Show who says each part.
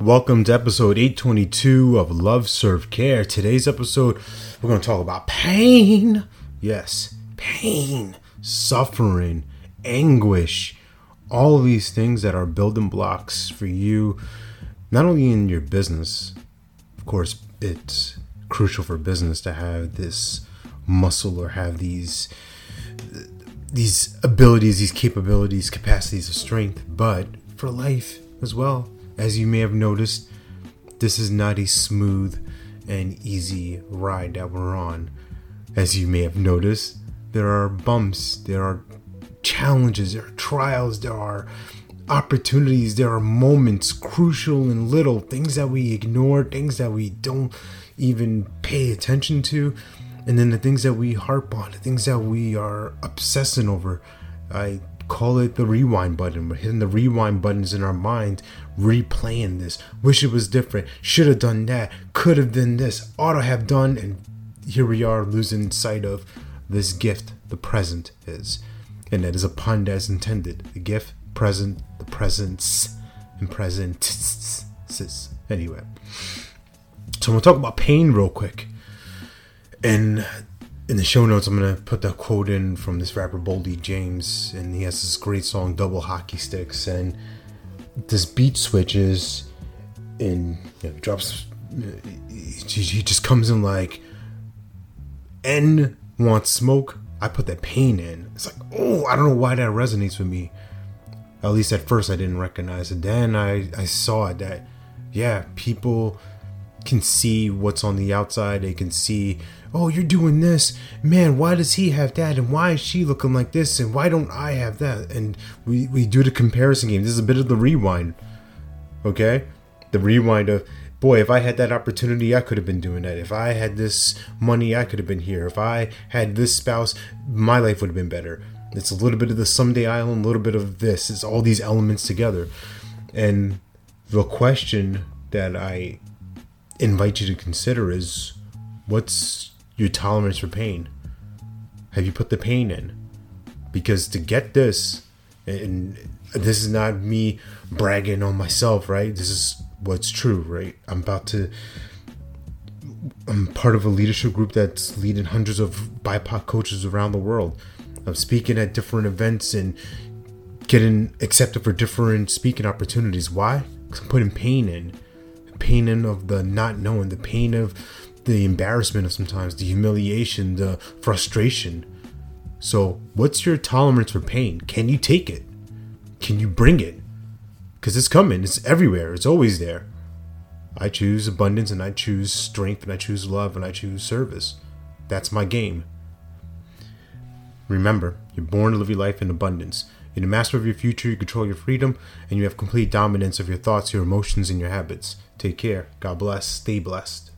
Speaker 1: Welcome to episode 822 of Love Serve Care. Today's episode, we're going to talk about pain. Yes, pain, suffering, anguish, all of these things that are building blocks for you, not only in your business, of course, it's crucial for business to have this muscle or have these these abilities, these capabilities, capacities of strength, but for life as well. As you may have noticed, this is not a smooth and easy ride that we're on. As you may have noticed, there are bumps, there are challenges, there are trials, there are opportunities, there are moments, crucial and little, things that we ignore, things that we don't even pay attention to and then the things that we harp on, the things that we are obsessing over. I call it the rewind button. We're hitting the rewind buttons in our mind, replaying this. Wish it was different. Should have done that. Could have done this. Ought to have done. And here we are losing sight of this gift, the present is. And that is a pun as intended. The gift, present, the presence, and present. Anyway. So I'm to talk about pain real quick. And in the show notes, I'm gonna put the quote in from this rapper Boldy James, and he has this great song "Double Hockey Sticks," and this beat switches, and you know, drops. He just comes in like, "N wants smoke." I put that pain in. It's like, oh, I don't know why that resonates with me. At least at first, I didn't recognize it. Then I I saw it that, yeah, people can see what's on the outside. They can see oh, you're doing this. Man, why does he have that? And why is she looking like this? And why don't I have that? And we, we do the comparison game. This is a bit of the rewind. Okay? The rewind of, boy, if I had that opportunity, I could have been doing that. If I had this money, I could have been here. If I had this spouse, my life would have been better. It's a little bit of the someday island, a little bit of this. It's all these elements together. And the question that I invite you to consider is what's your tolerance for pain? Have you put the pain in? Because to get this, and this is not me bragging on myself, right? This is what's true, right? I'm about to. I'm part of a leadership group that's leading hundreds of BIPOC coaches around the world. I'm speaking at different events and getting accepted for different speaking opportunities. Why? Because I'm putting pain in. Pain in of the not knowing, the pain of the embarrassment of sometimes, the humiliation, the frustration. So, what's your tolerance for pain? Can you take it? Can you bring it? Because it's coming, it's everywhere, it's always there. I choose abundance and I choose strength and I choose love and I choose service. That's my game. Remember, you're born to live your life in abundance. You're the master of your future, you control your freedom, and you have complete dominance of your thoughts, your emotions, and your habits. Take care. God bless. Stay blessed.